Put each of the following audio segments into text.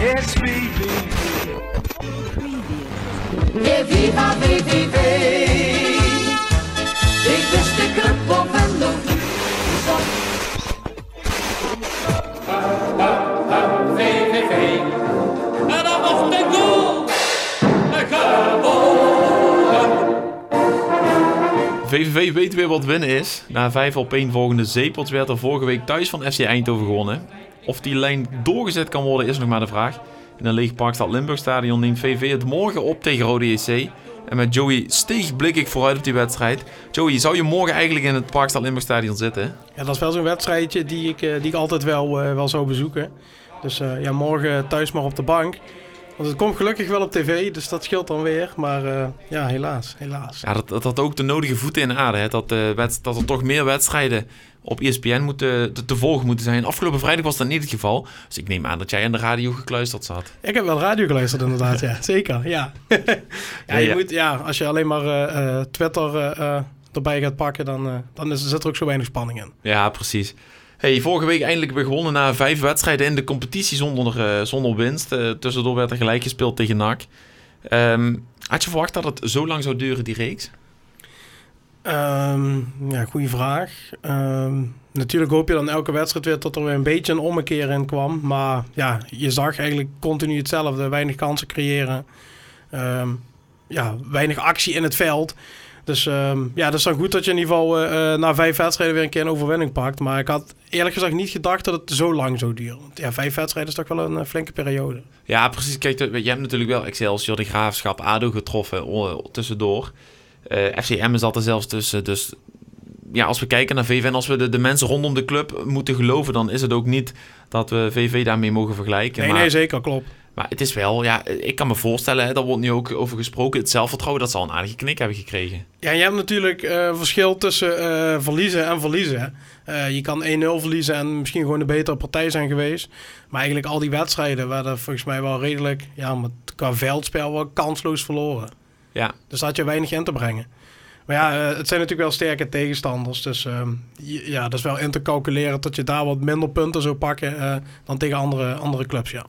It's VVV. Weer viva VVV. Ik VVV weet weer wat winnen is. Na vijf op één volgende zeepels werd er vorige week thuis van FC Eindhoven gewonnen. Of die lijn doorgezet kan worden is nog maar de vraag. In een leeg Parkstad Limburg stadion neemt VV het morgen op tegen Rode JC. En met Joey Steeg blik ik vooruit op die wedstrijd. Joey, zou je morgen eigenlijk in het Parkstad Limburg stadion zitten? Ja, dat is wel zo'n wedstrijdje die ik, eh, die ik altijd wel, eh, wel zou bezoeken. Dus eh, ja, morgen thuis maar op de bank. Want het komt gelukkig wel op tv, dus dat scheelt dan weer. Maar eh, ja, helaas, helaas. Ja, dat, dat had ook de nodige voeten in de aarde. Hè? Dat, eh, dat er toch meer wedstrijden op ESPN moeten, te, te volgen moeten zijn. Afgelopen vrijdag was dat niet het geval. Dus ik neem aan dat jij aan de radio gekluisterd zat. Ik heb wel radio geluisterd inderdaad, ja. Zeker, ja. ja, je ja. Moet, ja, als je alleen maar eh, Twitter erbij gaat pakken, dan, dan is, zit er ook zo weinig spanning in. Ja, precies. Hey, vorige week eindelijk weer gewonnen na vijf wedstrijden in de competitie zonder, eh, zonder winst. Eh, tussendoor werd er gelijk gespeeld tegen NAC. Ehm, had je verwacht dat het zo lang zou duren, die reeks? Ehm, ja, goede vraag. Ehm, natuurlijk hoop je dan elke wedstrijd weer dat er weer een beetje een ommekeer in kwam. Maar ja, je zag eigenlijk continu hetzelfde. Weinig kansen creëren. Ja, weinig actie in het veld. Dus ehm, ja, dat is dan goed dat je in ieder geval eh, eh, na vijf wedstrijden weer een keer een overwinning pakt. Maar ik had eerlijk gezegd niet gedacht dat het zo lang zou duren. Want ja, vijf wedstrijden is toch wel een eh, flinke periode. Ja, precies. Kijk, je hebt natuurlijk wel Excelsior, de Graafschap, ADO getroffen tussendoor. Eh FCM zat er zelfs tussen. Dus ja, als we kijken naar VV en als we de, de mensen rondom de club moeten geloven... dan is het ook niet dat we VV daarmee mogen vergelijken. Nee, maar, nee, zeker, klopt. Maar het is wel, ja, ik kan me voorstellen... Hè, daar wordt nu ook over gesproken. Het zelfvertrouwen, dat zal een aardige knik hebben gekregen. Ja, je hebt natuurlijk eh verschil tussen eh, verliezen en verliezen. Eh, je kan 1-0 verliezen en misschien gewoon de betere partij zijn geweest. Maar eigenlijk al die wedstrijden werden volgens mij wel redelijk, ja, met, qua veldspel wel kansloos verloren. Ja, Dus daar had je weinig in te brengen. Maar ja, het zijn natuurlijk wel sterke tegenstanders. Dus ja, dat is wel in te calculeren dat je daar wat minder punten zou pakken dan tegen andere, andere clubs, ja.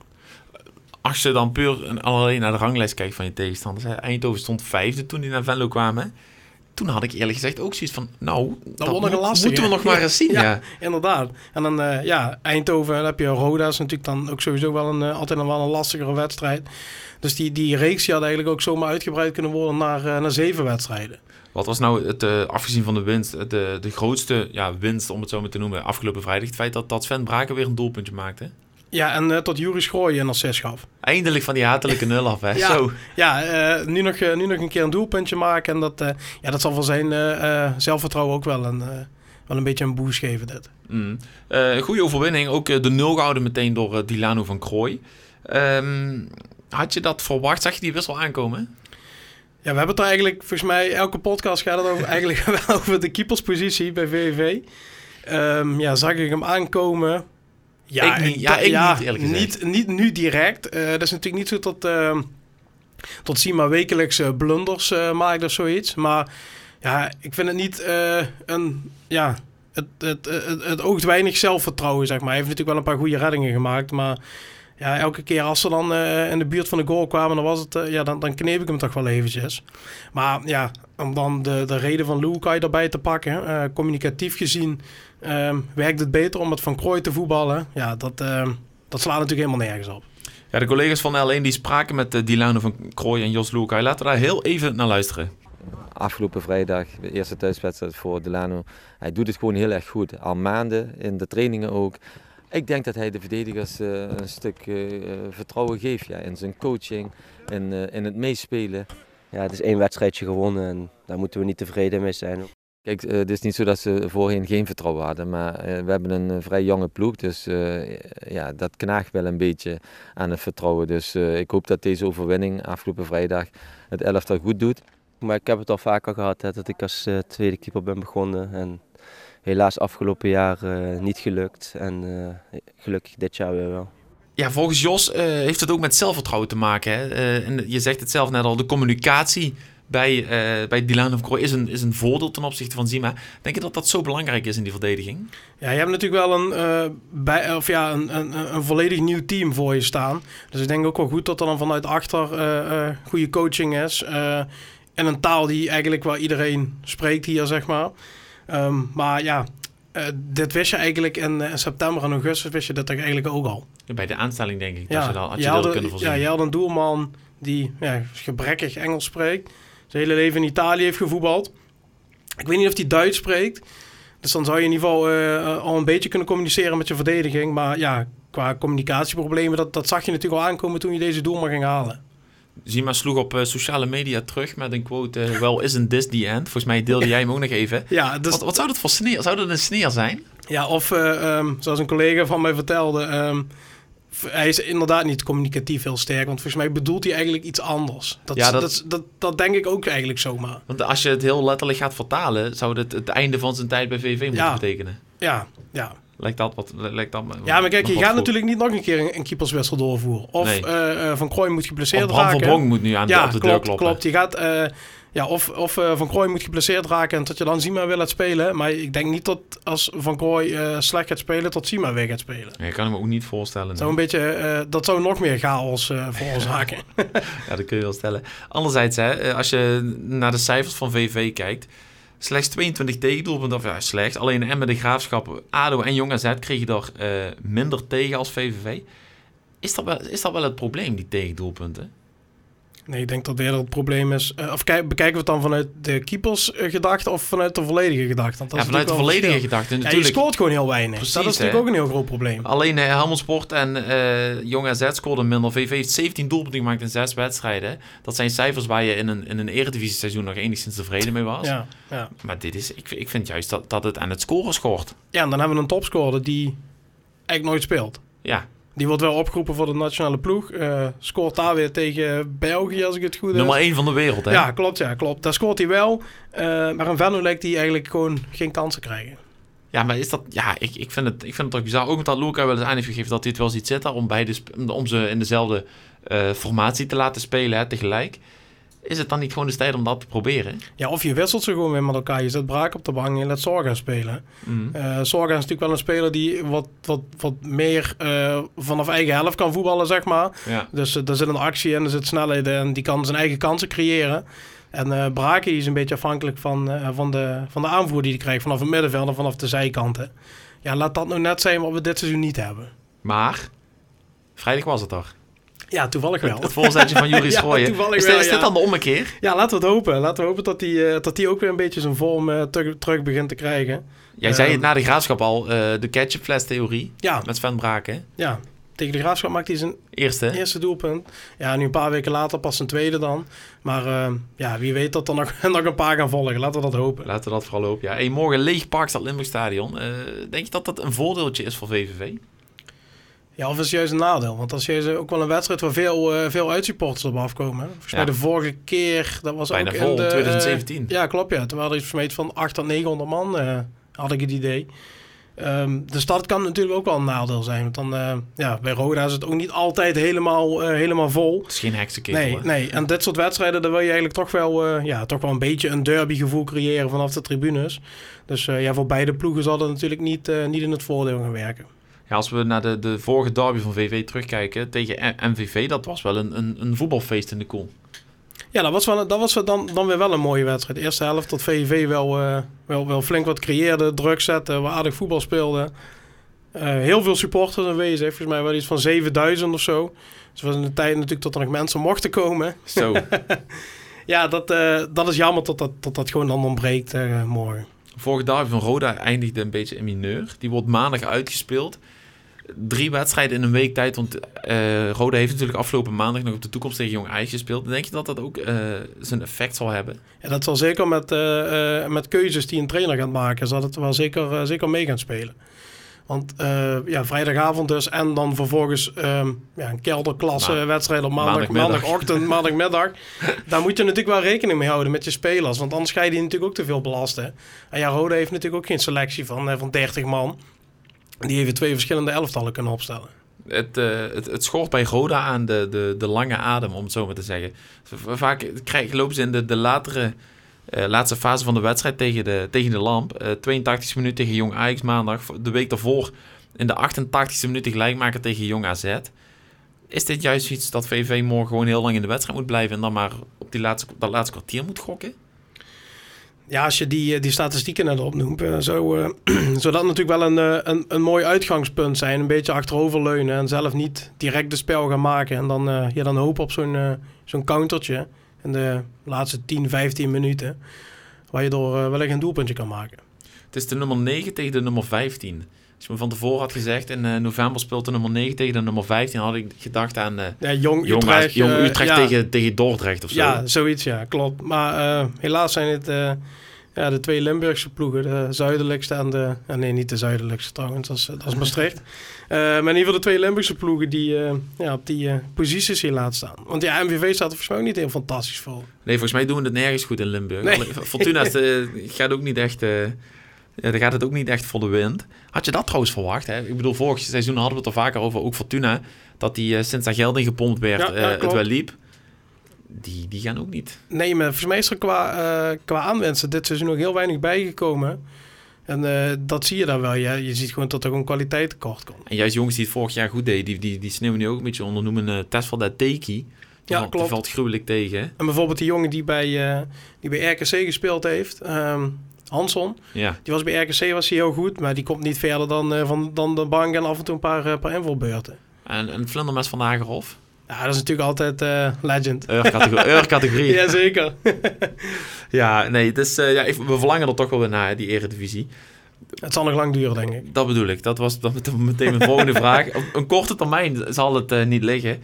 Als je dan puur en alleen naar de ranglijst kijkt van je tegenstanders. Eindhoven stond vijfde toen die naar Venlo kwamen. Toen had ik eerlijk gezegd ook zoiets van, nou, dat, nog een moet- lastige. moeten we nog maar eens zien. Ja, Ja, inderdaad. En dan, eh, ja, Eindhoven, dan heb je Roda, is natuurlijk dan ook sowieso wel een, eh, altijd nog wel een lastigere wedstrijd. Dus die, die reeks die had eigenlijk ook zomaar uitgebreid kunnen worden naar, eh, naar zeven wedstrijden. Wat was nou het, afgezien van de winst, de, de grootste ja, winst, om het zo maar te noemen, afgelopen vrijdag? Het feit dat, dat Sven Braken weer een doelpuntje maakte. Ja, en eh, tot Juris Gooien een assist gaf. Eindelijk van die hatelijke nul af, hè? Ja. Zo. Ja, eh, nu, nog, eh, nu nog een keer een doelpuntje maken. En dat, ja, dat zal voor zijn zelfvertrouwen ook wel een, wel een beetje een boost geven, dit. Mm. Een goede overwinning. Ook de nul gehouden meteen door Dilano van Krooi. Ehm, had je dat verwacht? Zag je die wissel aankomen? Ja, we hebben het er eigenlijk, volgens mij, elke podcast gaat het over, eigenlijk wel over de keeperspositie bij VVV. Ehm, ja, zag ik hem aankomen? Ja, Ik niet. Ja, ik niet, eerlijk gezegd. Niet, niet nu direct. Eh dat is natuurlijk niet zo dat, ehm tot Sima wekelijks eh, blunders eh, maakt of zoiets. Maar ja, ik vind het niet een, ja, het, het, het, het oogt weinig zelfvertrouwen, zeg maar. Hij heeft natuurlijk wel een paar goede reddingen gemaakt, maar... Ja, elke keer als ze dan eh, in de buurt van de goal kwamen, dan, was het, eh, ja, dan, dan kneep ik hem toch wel eventjes. Maar ja, om dan de, de reden van Lukai erbij te pakken, eh, communicatief gezien, ehm, werkt het beter om met Van Krooi te voetballen. Ja, dat, ehm, dat slaat natuurlijk helemaal nergens op. Ja, de collega's van L1 die spraken met Dilano van Krooi en Jos Lukai. Laten we daar heel even naar luisteren. afgelopen vrijdag, de eerste thuiswedstrijd voor Delano. Hij doet het gewoon heel erg goed. Al maanden in de trainingen ook. Ik denk dat hij de verdedigers eh, een stuk eh, eh, vertrouwen geeft ja, in zijn coaching, in, eh, in het meespelen. Ja, het is één wedstrijdje gewonnen en daar moeten we niet tevreden mee zijn. Kijk, het is niet zo dat ze voorheen geen vertrouwen hadden, maar we hebben een vrij jonge ploeg, dus ja, dat knaagt wel een beetje aan het vertrouwen. Dus ik hoop dat deze overwinning afgelopen vrijdag het elftal goed doet. Maar ik heb het al vaker gehad hè, dat ik als tweede keeper ben begonnen. En helaas afgelopen jaar eh, niet gelukt. En eh, gelukkig dit jaar weer wel. Ja, volgens Jos eh, heeft het ook met zelfvertrouwen te maken. Hè? Eh, en je zegt het zelf net al, de communicatie bij, eh bij Dylan of Krooi is een, is een voordeel ten opzichte van Zima. Denk je dat dat zo belangrijk is in die verdediging? Ja, je hebt natuurlijk wel een, eh, bij, of ja, een, een, een volledig nieuw team voor je staan. Dus ik denk ook wel goed dat er dan vanuit achter eh, eh, goede coaching is. eh, en een taal die eigenlijk wel iedereen spreekt hier, zeg maar. Ehm, maar ja, eh, dit wist je eigenlijk in, eh, in september en augustus wist je dat eigenlijk ook al. Bij de aanstelling denk ik Ja, dat je dat, had je je dat had, kunnen voorzien. ja, je had een doelman die ja, gebrekkig Engels spreekt. Zijn hele leven in Italië heeft gevoetbald. Ik weet niet of hij Duits spreekt. Dus dan zou je in ieder geval eh, al een beetje kunnen communiceren met je verdediging. Maar ja, qua communicatieproblemen, dat, dat zag je natuurlijk al aankomen toen je deze doelman ging halen. Zima sloeg op eh, sociale media terug met een quote... eh, well, isn't this the end? Volgens mij deelde jij hem ook nog even. Ja, dus, Wat, wat zou dat voor sneer? Zou dat een sneer zijn? ja of eh, ehm, zoals een collega van mij vertelde... ehm, hij is inderdaad niet communicatief heel sterk. Want volgens mij bedoelt hij eigenlijk iets anders. Dat, Ja, dat- dat, dat, dat, denk ik ook eigenlijk zomaar. Want als je het heel letterlijk gaat vertalen... zou dit het einde van zijn tijd bij VV moeten Ja. betekenen. Ja, ja. Lijkt dat wat... Lijkt dat Ja, maar kijk, je gaat natuurlijk niet nog een keer een, een keeperswissel doorvoeren. Of Nee. eh, eh, Van Krooi moet geblesseerd Of Bram van raken. Bronk moet nu aan de, ja, op de klopt, deur kloppen. klopt. Je gaat, eh, ja, of of Van Krooi moet geblesseerd raken en dat je dan Sima wil laten spelen. Maar ik denk niet dat als Van Krooi slecht gaat spelen, dat Sima weer gaat spelen. Ja, ik kan me ook niet voorstellen. Zou, een beetje, dat zou nog meer chaos veroorzaken. Ja, dat kun je wel stellen. Anderzijds, hè, als je naar de cijfers van VV kijkt... Slechts 22 tegendoelpunten, of ja, slecht. Alleen en met de Graafschap, ADO en Jong AZ kreeg je er eh, minder tegen als VVV. Is dat, wel, is dat wel het probleem, die tegendoelpunten? Nee, ik denk dat weer het probleem is. eh, of kijk, bekijken we het dan vanuit de keepers eh, gedachte of vanuit de volledige gedachte? Want dat Ja, vanuit de volledige gedachte. Ja, je scoort gewoon heel weinig. Precies, dat is natuurlijk hè. ook een heel groot probleem. Alleen uh, Helmond Sport en eh Jong AZ scoorden minder. VV heeft 17 doelpunten gemaakt in 6 wedstrijden. Dat zijn cijfers waar je in een, in een eredivisie seizoen nog enigszins tevreden mee was. Ja, ja. Maar dit is, ik, ik vind juist dat, dat het aan het scoren schort. ja, en dan hebben we een topscorer die eigenlijk nooit speelt. Ja, Die wordt wel opgeroepen voor de nationale ploeg. Eh, scoort daar weer tegen België, als ik het goed heb. nummer 1 van de wereld. Hè? Ja, klopt, ja, klopt. Daar scoort hij wel. Eh, maar een Venlo lijkt hij eigenlijk gewoon geen kansen krijgen. Ja, maar is dat... Ja, ik, ik, vind het, ik vind het toch bizar. Ook omdat Luca wel eens aan heeft gegeven dat hij het wel ziet zitten... om, beide, om ze in dezelfde eh, formatie te laten spelen hè, tegelijk. Is het dan niet gewoon de tijd om dat te proberen? Ja, of je wisselt ze gewoon weer met elkaar. Je zet Braak op de bank en je laat Sorga spelen. Mhm. Eh Sorga is natuurlijk wel een speler die wat, wat, wat meer eh, vanaf eigen helft kan voetballen, zeg maar. Ja. Dus eh, daar zit een actie in, er zit snelheid in. En die kan zijn eigen kansen creëren. En eh Braken is een beetje afhankelijk van, eh, van, de, van de aanvoer die hij krijgt. Vanaf het middenveld en vanaf de zijkanten. Ja, laat dat nou net zijn wat we dit seizoen niet hebben. Maar, vrijdag was het toch? Ja, toevallig wel. Het, voorzetje van Juris Ja, Gooien. is, dit, wel, is dit ja. dan de ommekeer? Ja, laten we het hopen. Laten we hopen dat hij eh, dat hij ook weer een beetje zijn vorm eh, terug, terug begint te krijgen. Jij zei Ehm. het na de graafschap al, eh, de ketchupfles-theorie Ja, met Sven Braken. ja. Tegen de Graafschap maakt hij zijn Eerste. eerste doelpunt. Ja, nu een paar weken later pas zijn tweede dan. Maar eh, ja, wie weet dat er nog, nog een paar gaan volgen. Laten we dat hopen. Laten we dat vooral hopen. Ja. Hey, morgen leeg Parkstad Limburg Stadion. Denk je dat dat een voordeeltje is voor VVV? Ja, of is het juist een nadeel? Want is juist ook wel een wedstrijd waar veel, eh, veel uitsupporters op afkomen. hè. Volgens Ja. mij de vorige keer, dat was Bijna ook vol, in de... eh, 2017. ja, klopt ja. Toen waren er iets van 800 tot 900 man, eh, had ik het idee. Ehm, dus dat kan natuurlijk ook wel een nadeel zijn. Want dan, eh, ja, bij Roda is het ook niet altijd helemaal, eh, helemaal vol. Het is geen heksenketel. Nee, hè? nee, en dit soort wedstrijden, daar wil je eigenlijk toch wel, eh, ja, toch wel een beetje een derbygevoel creëren vanaf de tribunes. Dus eh, ja, voor beide ploegen zal dat natuurlijk niet, eh, niet in het voordeel gaan werken. Ja, als we naar de, de vorige derby van VV terugkijken tegen MVV, dat was wel een, een, een voetbalfeest in de koel. Ja, dat was, wel, dat was dan, dan weer wel een mooie wedstrijd. De eerste helft tot VVV wel, eh, wel, wel flink wat creëerde, druk zette, aardig voetbal speelde. Eh, heel veel supporters aanwezig, volgens mij wel iets van 7000 of zo. Dus was in de tijd natuurlijk dat er nog mensen mochten komen. Zo. Ja, dat, eh, dat is jammer dat dat, dat, dat gewoon dan ontbreekt morgen. vorige derby van Roda eindigde een beetje in mineur. Die wordt maandag uitgespeeld. Drie wedstrijden in een week tijd. Want eh, Roda heeft natuurlijk afgelopen maandag nog op de toekomst tegen Jong Ajax gespeeld. Denk je dat dat ook eh, zijn effect zal hebben? Ja, dat zal zeker met, eh, met keuzes die een trainer gaat maken, zal het wel zeker, zeker mee gaan spelen. Want ja, vrijdagavond dus en dan vervolgens ehm, ja, een kelderklasse wedstrijd op maandag, maandagmiddag. maandagochtend, maandagmiddag. Daar moet je natuurlijk wel rekening mee houden met je spelers. Want anders ga je die natuurlijk ook te veel belasten. En ja, Rode heeft natuurlijk ook geen selectie van, van 30 man. Die even twee verschillende elftallen kunnen opstellen. het, eh, het, schort bij Roda aan de, de, de lange adem, om het zo maar te zeggen. Vaak krijgen, lopen ze in de, de latere, eh, laatste fase van de wedstrijd tegen de, tegen de lamp. Eh 82e minuut tegen Jong Ajax maandag. De week daarvoor in de 88e minuut gelijkmaker tegen Jong AZ. Is dit juist iets dat VV morgen gewoon heel lang in de wedstrijd moet blijven... en dan maar op die laatste, dat laatste kwartier moet gokken? Ja, als je die, eh, die statistieken net opnoemt, eh, zou, eh, zou dat natuurlijk wel een, een, een mooi uitgangspunt zijn. Een beetje achteroverleunen en zelf niet direct de spel gaan maken. En dan, eh ja, dan hopen op zo'n zo'n countertje in de laatste 10, 15 minuten. Waar je door wellicht een doelpuntje kan maken. Het is de nummer 9 tegen de nummer 15. Als je me van tevoren had gezegd, in eh, november speelt de nummer 9 tegen de nummer 15... had ik gedacht aan eh Ja, Jong Jong Utrecht, Jong eh, Utrecht tegen, tegen Dordrecht of zo. Ja, zoiets, ja, klopt. Maar helaas zijn het ja, de twee Limburgse ploegen, de zuidelijkste en de... nee, niet de zuidelijkste trouwens, dat is, dat is Maastricht. Maar in ieder geval de twee Limburgse ploegen die ja, op die posities hier laten staan. Want ja, MVV staat er volgens mij ook niet heel fantastisch voor. Nee, volgens mij doen we het nergens goed in Limburg. Nee. Fortuna gaat ook niet echt... eh, daar gaat het ook niet echt voor de wind. Had je dat trouwens verwacht? Hè? Ik bedoel, vorig seizoen hadden we het er vaker over, ook Fortuna, dat die eh, sinds daar geld in gepompt werd, Ja, eh, ja, het klopt. wel liep. Die, die gaan ook niet. Nee, maar volgens mij is er qua, qua aanwensen dit seizoen nog heel weinig bijgekomen. En dat zie je daar wel. Ja. Je ziet gewoon dat er gewoon kwaliteit tekort komt. En juist jongens die het vorig jaar goed deden, die, die, die sneeuwen nu ook een beetje onder noemen uh, Tesla Teki. Die, Ja, valt, die klopt. valt gruwelijk tegen. En bijvoorbeeld die jongen die bij, die bij RKC gespeeld heeft, ehm Hanson. Ja. Die was bij RKC was hij heel goed, maar die komt niet verder dan, eh, van, dan de bank en af en toe een paar, eh, paar invalbeurten. En een vlindermes van Hagerhof. Ja, dat is natuurlijk altijd eh, legend. Ur-categorie. Ur-categorie. Jazeker. Ja, nee, eh, ja, we verlangen er toch wel weer naar, die eredivisie. Het zal nog lang duren, denk ik. Dat bedoel ik. Dat was dat was meteen mijn volgende vraag. Op een korte termijn zal het niet liggen.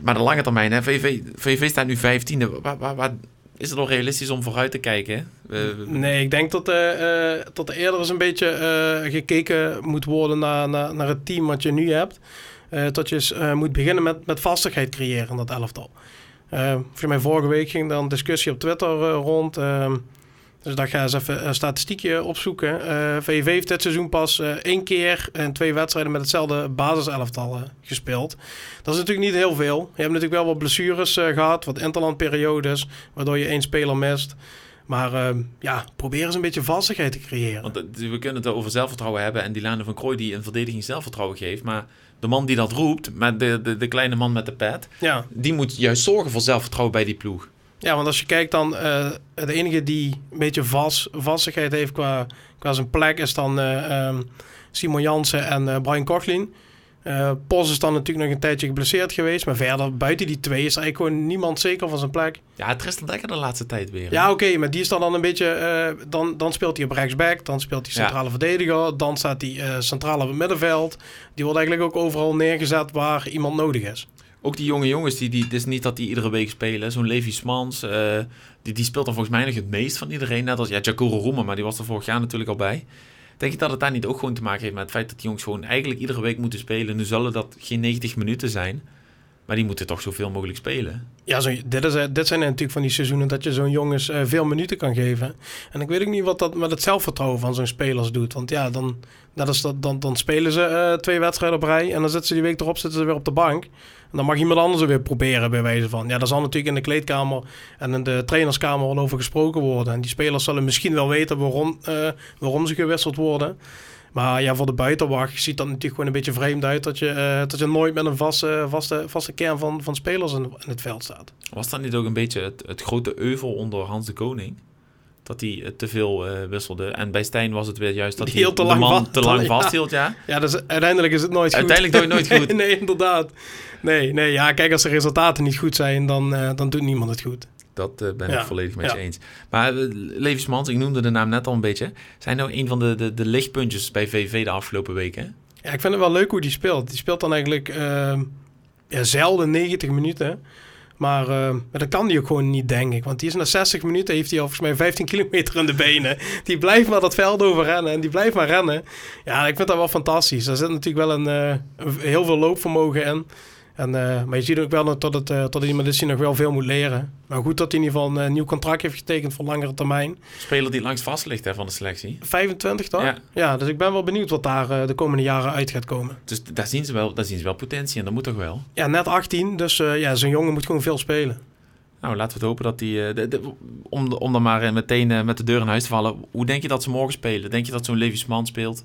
Maar de lange termijn, hè, VV, VV staat nu 15e. Waar, waar, waar is het nog realistisch om vooruit te kijken? Nee, ik denk dat, eh, eh, dat er eerder eens een beetje eh, gekeken moet worden naar, naar, naar het team wat je nu hebt. Dat je moet beginnen met, met vastigheid creëren in dat elftal. Voor mij vorige week ging dan discussie op Twitter rond. Dus daar ga eens even een statistiekje opzoeken. Eh VV heeft dit seizoen pas eh, één keer en twee wedstrijden met hetzelfde basiselftal eh, gespeeld. Dat is natuurlijk niet heel veel. Je hebt natuurlijk wel wat blessures eh, gehad, wat interlandperiodes, waardoor je één speler mist. Maar ehm, ja, probeer eens een beetje vastigheid te creëren. Want we kunnen het over zelfvertrouwen hebben en Dilane van Krooi die een verdediging zelfvertrouwen geeft. Maar de man die dat roept, met de, de, de kleine man met de pet, Ja, die moet juist zorgen voor zelfvertrouwen bij die ploeg. Ja want als je kijkt dan, eh, de enige die een beetje vast, vastigheid heeft qua, qua zijn plek is dan eh, ehm, Simon Jansen en eh, Brian Cochlin. Eh Pos is dan natuurlijk nog een tijdje geblesseerd geweest. Maar verder, buiten die twee, is eigenlijk gewoon niemand zeker van zijn plek. Ja, Tristan Dekker de laatste tijd weer. hè? Ja, oké, maar die is dan, dan een beetje... dan, dan speelt hij op rechtsback, dan speelt hij Ja. centrale verdediger... dan staat hij centraal op het middenveld. Die wordt eigenlijk ook overal neergezet waar iemand nodig is. Ook die jonge jongens, die, die, het is niet dat die iedere week spelen. Zo'n Levi Smans, eh, die, die speelt dan volgens mij nog het meest van iedereen. Net als ja, Jacoro Roemer, maar die was er vorig jaar natuurlijk al bij. Denk je dat het daar niet ook gewoon te maken heeft met het feit dat die jongens gewoon eigenlijk iedere week moeten spelen? Nu zullen dat geen 90 minuten zijn, maar die moeten toch zoveel mogelijk spelen. Ja, zo, dit, is, dit zijn natuurlijk van die seizoenen dat je zo'n jongens eh, veel minuten kan geven. En ik weet ook niet wat dat met het zelfvertrouwen van zo'n spelers doet. Want ja, dan, dat is dat, dan, dan spelen ze eh, twee wedstrijden op rij. En dan zitten ze die week erop zitten ze weer op de bank. En dan mag iemand anders er weer proberen bij wijze van. Ja, daar zal natuurlijk in de kleedkamer en in de trainerskamer wel over gesproken worden. En die spelers zullen misschien wel weten waarom, eh, waarom ze gewisseld worden. Maar ja, voor de buitenwacht ziet dat natuurlijk gewoon een beetje vreemd uit dat je, eh, dat je nooit met een vaste, vaste, vaste kern van, van spelers in, in het veld staat. Was dat niet ook een beetje het, het grote euvel onder Hans de Koning? Dat hij te veel eh, wisselde. En bij Stijn was het weer juist dat Die hij te de lang man vast- te lang vasthield, ja. Ja, dus uiteindelijk is het nooit goed. Uiteindelijk nooit goed. nee, inderdaad. Nee, nee, ja, kijk, als de resultaten niet goed zijn, dan, eh, dan doet niemand het goed. Dat eh, ben Ja, ik volledig met je eens. Maar uh, Levi Smans, ik noemde de naam net al een beetje. Zijn nou een van de, de, de lichtpuntjes bij VV de afgelopen weken? Ja, ik vind het wel leuk hoe die speelt. Die speelt dan eigenlijk ehm, ja, zelden 90 minuten. Maar, maar dat kan hij ook gewoon niet, denk ik. Want die is na 60 minuten, heeft hij al volgens mij 15 kilometer in de benen. Die blijft maar dat veld over rennen en die blijft maar rennen. Ja, ik vind dat wel fantastisch. Daar zit natuurlijk wel een, eh, een- heel veel loopvermogen in. En, eh, maar je ziet ook wel dat, het, eh, dat hij nog wel veel moet leren. Maar goed dat hij in ieder geval een eh, nieuw contract heeft getekend voor langere termijn. Speler die langs vast ligt hè, van de selectie. 25 toch? Ja. Ja. dus ik ben wel benieuwd wat daar de komende jaren uit gaat komen. Dus daar zien ze wel, daar zien ze wel potentie en dat moet toch wel. Ja, net 18, dus ja, zo'n jongen moet gewoon veel spelen. Nou, laten we het hopen dat die... eh, de- de- om, om dan maar meteen met de deur in huis te vallen. Hoe denk je dat ze morgen spelen? Denk je dat zo'n Levi Sman speelt?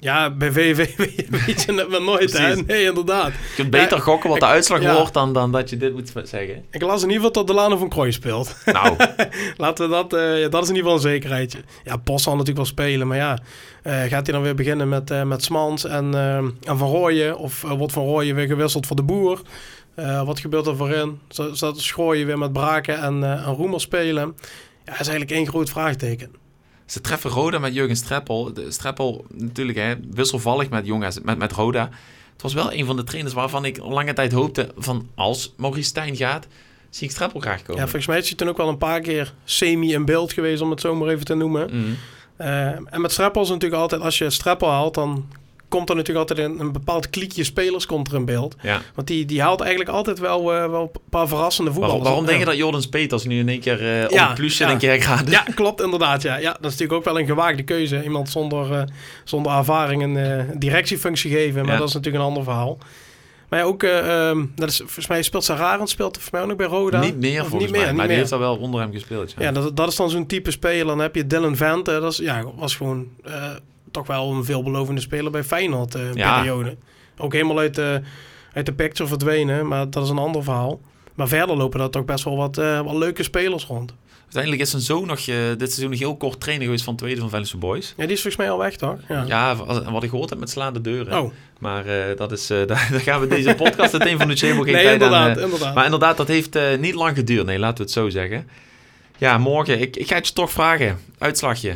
Ja, bij VV weet je het maar nooit, hè? Nee, inderdaad. Je kunt beter Ja, gokken wat de uitslag ja. wordt dan, dan dat je dit moet zeggen. Ik las in ieder geval dat Delano van Krooi speelt. Nou, Laten we dat... eh, dat is in ieder geval een zekerheidje. Ja, Bos zal natuurlijk wel spelen, maar ja... eh, gaat hij dan weer beginnen met, eh, met Smans en, en Van Rooyen? Of wordt Van Rooyen weer gewisseld voor de Boer? Wat gebeurt er voorin? Zal zal Schrooien weer met Braken en, en Roemer spelen? Ja, dat is eigenlijk één groot vraagteken. Ze treffen Roda met Jurgen Streppel. De Streppel natuurlijk hè, wisselvallig met, Jong AZ met, met Roda. Het was wel een van de trainers waarvan ik lange tijd hoopte van als Maurice Stijn gaat, zie ik Streppel graag Ja, komen. volgens mij is hij toen ook wel een paar keer semi in beeld geweest, om het zo maar even te noemen. Mhm. Eh, en met Streppel is natuurlijk altijd, als je Streppel haalt, dan komt er natuurlijk altijd een, een bepaald kliekje spelers komt er in beeld. Ja. Want die, die haalt eigenlijk altijd wel, eh, wel een paar verrassende Waarom, voetballers. waarom denk je Ja. dat Jordan Peters nu in één keer op Ja, een plusje ja. een keer gaat? Ja, klopt inderdaad. Ja. ja, dat is natuurlijk ook wel een gewaagde keuze. Iemand zonder, eh, zonder ervaring een directiefunctie geven. Maar Ja. dat is natuurlijk een ander verhaal. Maar ja, ook, eh, ehm, dat is, volgens mij speelt Sararen, speelt volgens mij ook nog bij Roda. Niet meer volgens niet meer, mij, niet maar die meer. heeft al wel onder hem gespeeld. Ja. Ja, dat, dat is dan zo'n type speler. Dan heb je Dylan Vente. Dat is, ja, was gewoon toch wel een veelbelovende speler bij Feyenoord eh Ja. periode. Ook helemaal uit de, uit de picture verdwenen, maar dat is een ander verhaal. Maar verder lopen er toch best wel wat, eh, wat leuke spelers rond. Uiteindelijk is zijn zoon nog eh, dit seizoen nog heel kort trainer geweest van tweede van Venlose Boys. Ja, die is volgens mij al weg, toch? Ja. Ja, wat ik gehoord heb met slaande deuren. Oh, Maar eh, dat is, daar, daar gaan we deze podcast het een van de Chemo geen nee, tijd inderdaad, inderdaad. Maar inderdaad, dat heeft niet lang geduurd. Nee, laten we het zo zeggen. Ja, morgen. Ik, ik ga het je toch vragen. Uitslagje.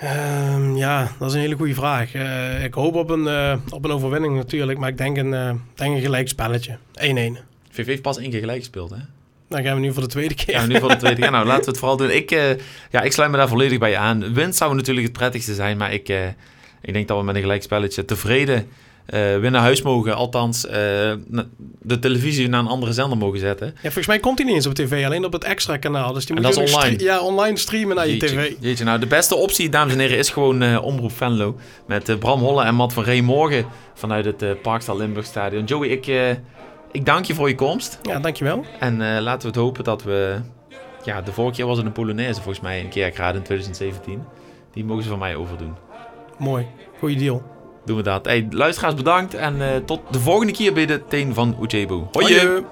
Ehm, ja, dat is een hele goede vraag. Eh, ik hoop op een, eh, op een overwinning natuurlijk, maar ik denk een, eh, denk een gelijk spelletje. 1-1. VV heeft pas één keer gelijk gespeeld, hè? Dan gaan we nu voor de tweede keer. Ja, nu voor de tweede keer. Nou, laten we het vooral doen. Ik, ja, ik sluit me daar volledig bij aan. Winst zou natuurlijk het prettigste zijn, maar ik, ik denk dat we met een gelijk spelletje tevreden weer naar huis mogen. Althans, eh, de televisie naar een andere zender mogen zetten. Ja, volgens mij komt hij niet eens op tv, alleen op het extra kanaal. Dus die En moet dat is nog online? ja, online streamen naar je tv. jeetje, nou de beste optie, dames en heren, is gewoon eh, Omroep Venlo. Met eh, Bram Holle en Matt van Ree morgen vanuit het eh Parkstal Limburg Stadion. Joey, ik, eh, ik dank je voor je komst. Ja, dankjewel. En eh, laten we het hopen dat we... Ja, de vorige keer was het een Polonaise volgens mij in Kerkrade in 2017. Die mogen ze van mij overdoen. Mooi. Goeie deal. Doen we dat. Hey, luisteraars bedankt en eh, tot de volgende keer bij de Teen van Ujebu. Hoi!